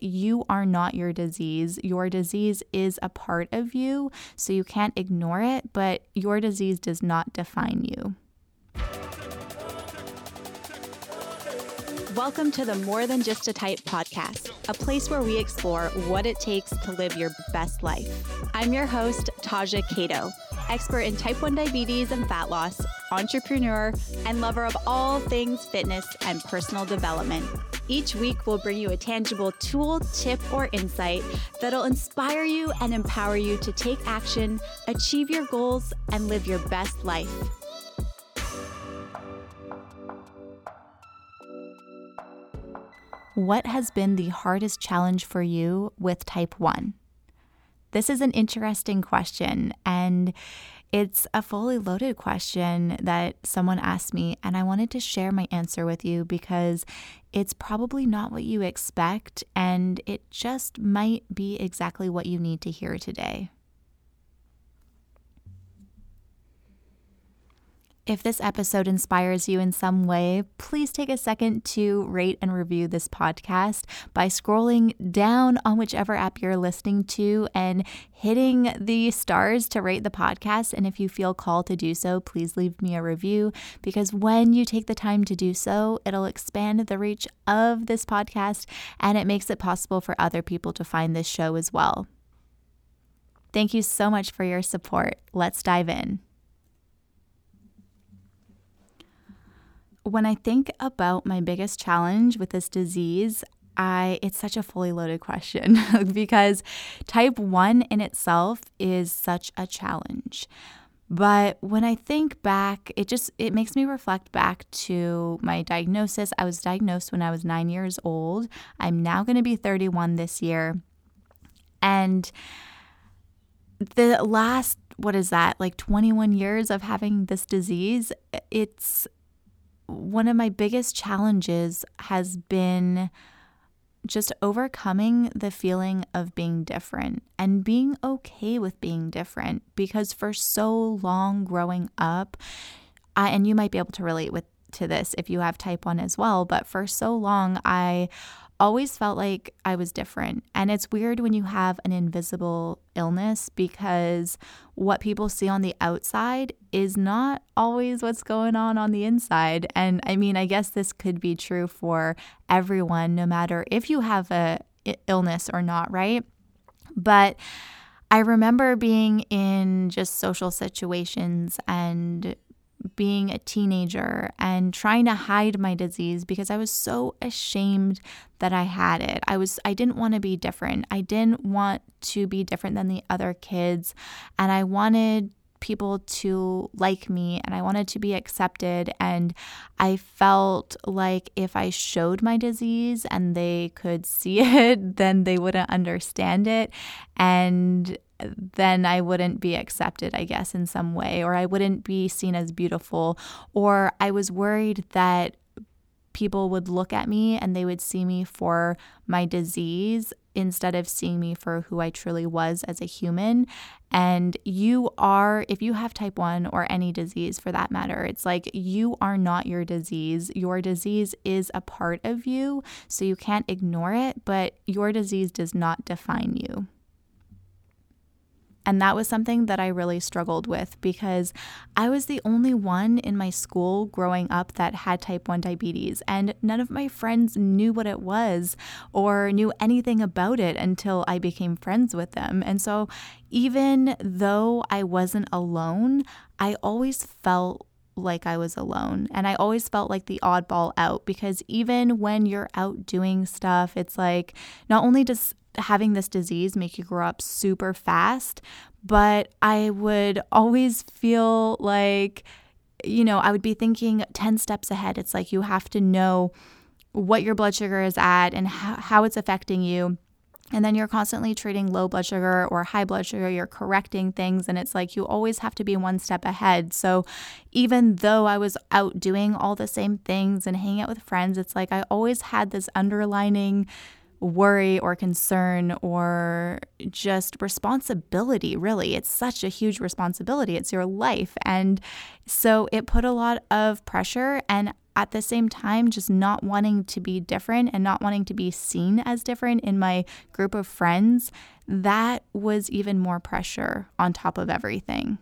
You are not your disease. Your disease is a part of you, so you can't ignore it, but your disease does not define you. Welcome to the More Than Just a Type podcast, a place where we explore what it takes to live your best life. I'm your host, Taja Cato, expert in type 1 diabetes and fat loss, entrepreneur, and lover of all things fitness and personal development. Each week, we'll bring you a tangible tool, tip, or insight that'll inspire you and empower you to take action, achieve your goals, and live your best life. What has been the hardest challenge for you with type 1? This is an interesting question, and it's a fully loaded question that someone asked me, and I wanted to share my answer with you because it's probably not what you expect, and it just might be exactly what you need to hear today. If this episode inspires you in some way, please take a second to rate and review this podcast by scrolling down on whichever app you're listening to and hitting the stars to rate the podcast. And if you feel called to do so, please leave me a review because when you take the time to do so, it'll expand the reach of this podcast and it makes it possible for other people to find this show as well. Thank you so much for your support. Let's dive in. When I think about my biggest challenge with this disease, I it's such a fully loaded question because type 1 in itself is such a challenge. But when I think back, it just it makes me reflect back to my diagnosis. I was diagnosed when I was 9 years old. I'm now going to be 31 this year. And the last what is that? Like 21 years of having this disease, it's one of my biggest challenges has been just overcoming the feeling of being different and being okay with being different because for so long growing up I, and you might be able to relate with to this if you have type 1 as well but for so long I always felt like I was different. And it's weird when you have an invisible illness because what people see on the outside is not always what's going on on the inside. And I mean, I guess this could be true for everyone, no matter if you have a illness or not, right? But I remember being in just social situations and being a teenager and trying to hide my disease because I was so ashamed that I had it. I was I didn't want to be different. I didn't want to be different than the other kids and I wanted people to like me and I wanted to be accepted. And I felt like if I showed my disease and they could see it, then they wouldn't understand it. And then I wouldn't be accepted, I guess, in some way, or I wouldn't be seen as beautiful. Or I was worried that people would look at me and they would see me for my disease instead of seeing me for who I truly was as a human. And you are, if you have type 1 or any disease for that matter, it's like you are not your disease. Your disease is a part of you, so you can't ignore it, but your disease does not define you. And that was something that I really struggled with because I was the only one in my school growing up that had type 1 diabetes. And none of my friends knew what it was or knew anything about it until I became friends with them. And so, even though I wasn't alone, I always felt like I was alone. And I always felt like the oddball out because even when you're out doing stuff, it's like not only does having this disease make you grow up super fast, but I would always feel like, you know, I would be thinking 10 steps ahead. It's like you have to know what your blood sugar is at and how, how it's affecting you. And then you're constantly treating low blood sugar or high blood sugar, you're correcting things, and it's like you always have to be one step ahead. So, even though I was out doing all the same things and hanging out with friends, it's like I always had this underlining worry or concern or just responsibility, really. It's such a huge responsibility. It's your life. And so it put a lot of pressure. And at the same time, just not wanting to be different and not wanting to be seen as different in my group of friends, that was even more pressure on top of everything.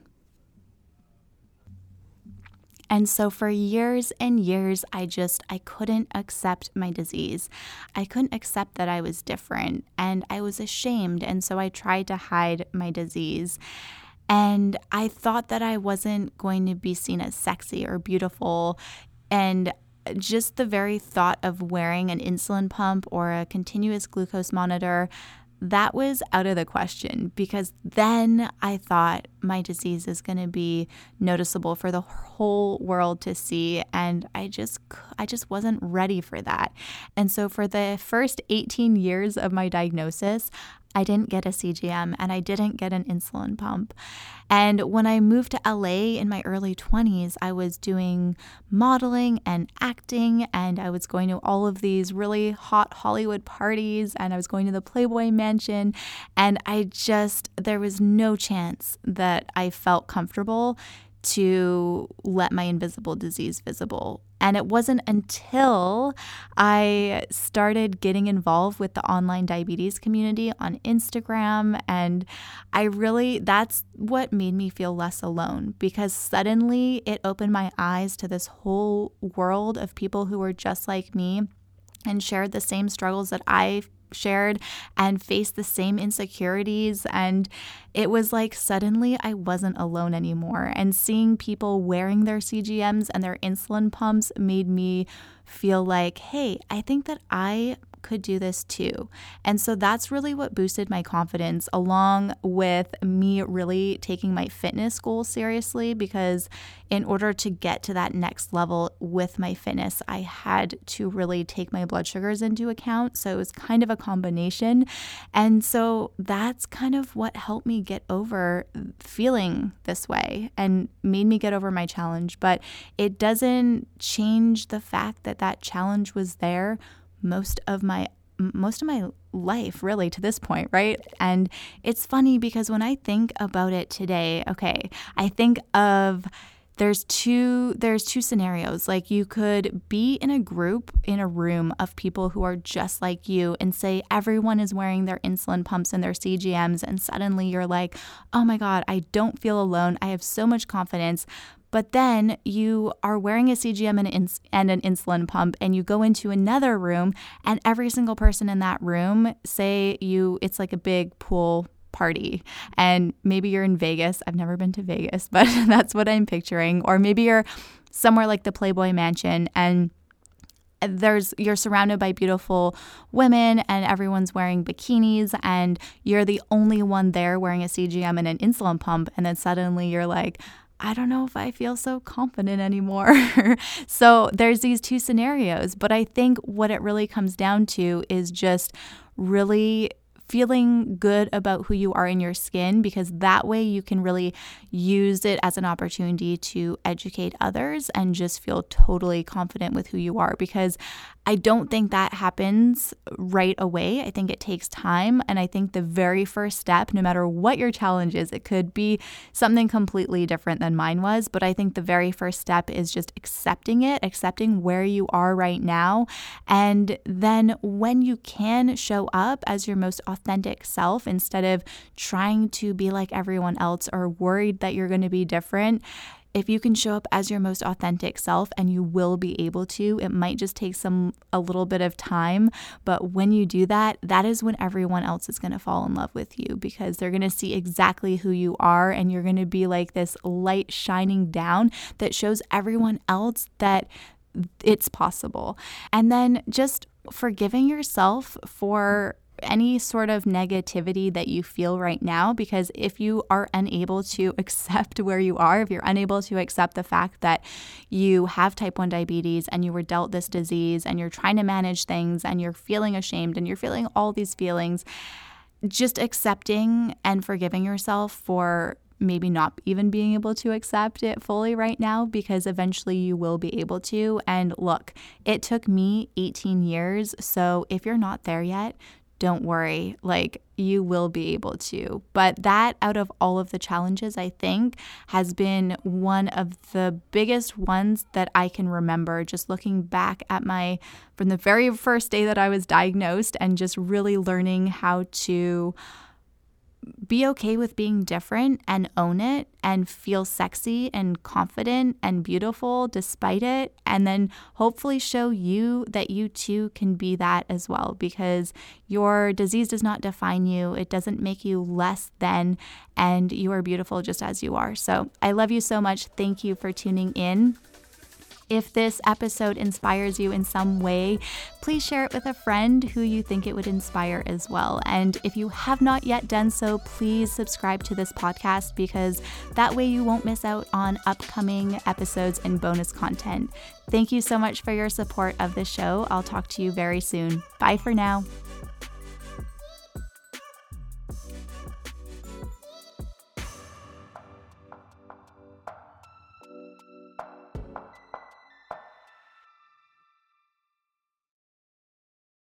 And so for years and years I just I couldn't accept my disease. I couldn't accept that I was different and I was ashamed and so I tried to hide my disease. And I thought that I wasn't going to be seen as sexy or beautiful and just the very thought of wearing an insulin pump or a continuous glucose monitor that was out of the question because then I thought my disease is going to be noticeable for the whole world to see and I just I just wasn't ready for that. And so for the first 18 years of my diagnosis, I didn't get a CGM and I didn't get an insulin pump. And when I moved to LA in my early 20s, I was doing modeling and acting, and I was going to all of these really hot Hollywood parties, and I was going to the Playboy Mansion. And I just, there was no chance that I felt comfortable to let my invisible disease visible. And it wasn't until I started getting involved with the online diabetes community on Instagram. And I really, that's what made me feel less alone because suddenly it opened my eyes to this whole world of people who were just like me and shared the same struggles that I shared and faced the same insecurities. And it was like suddenly I wasn't alone anymore. And seeing people wearing their CGMs and their insulin pumps made me feel like, hey, I think that I could do this too. And so that's really what boosted my confidence, along with me really taking my fitness goals seriously. Because in order to get to that next level with my fitness, I had to really take my blood sugars into account. So it was kind of a combination. And so that's kind of what helped me get over feeling this way and made me get over my challenge. But it doesn't change the fact that that challenge was there most of my most of my life really to this point, right? And it's funny because when I think about it today, okay, I think of there's two there's two scenarios. Like you could be in a group in a room of people who are just like you and say everyone is wearing their insulin pumps and their CGMs and suddenly you're like oh my god I don't feel alone. I have so much confidence but then you are wearing a CGM and, ins- and an insulin pump, and you go into another room, and every single person in that room, say you, it's like a big pool party and maybe you're in Vegas. I've never been to Vegas, but that's what I'm picturing. Or maybe you're somewhere like the Playboy Mansion and there's you're surrounded by beautiful women and everyone's wearing bikinis and you're the only one there wearing a CGM and an insulin pump and then suddenly you're like I don't know if I feel so confident anymore. so there's these two scenarios, but I think what it really comes down to is just really feeling good about who you are in your skin because that way you can really use it as an opportunity to educate others and just feel totally confident with who you are because I don't think that happens right away. I think it takes time. And I think the very first step, no matter what your challenge is, it could be something completely different than mine was. But I think the very first step is just accepting it, accepting where you are right now. And then when you can show up as your most authentic self instead of trying to be like everyone else or worried that you're going to be different. If you can show up as your most authentic self and you will be able to it might just take some a little bit of time but when you do that that is when everyone else is going to fall in love with you because they're going to see exactly who you are and you're going to be like this light shining down that shows everyone else that it's possible. And then just forgiving yourself for any sort of negativity that you feel right now because if you are unable to accept where you are, if you're unable to accept the fact that you have type 1 diabetes and you were dealt this disease and you're trying to manage things and you're feeling ashamed and you're feeling all these feelings, just accepting and forgiving yourself for maybe not even being able to accept it fully right now because eventually you will be able to. And look, it took me 18 years. So if you're not there yet, don't worry, like you will be able to. But that, out of all of the challenges, I think has been one of the biggest ones that I can remember. Just looking back at my, from the very first day that I was diagnosed and just really learning how to be okay with being different and own it and feel sexy and confident and beautiful despite it. And then hopefully show you that you too can be that as well because your disease does not define you, it doesn't make you less than, and you are beautiful just as you are. So I love you so much. Thank you for tuning in. If this episode inspires you in some way, please share it with a friend who you think it would inspire as well. And if you have not yet done so, please subscribe to this podcast because that way you won't miss out on upcoming episodes and bonus content. Thank you so much for your support of the show. I'll talk to you very soon. Bye for now.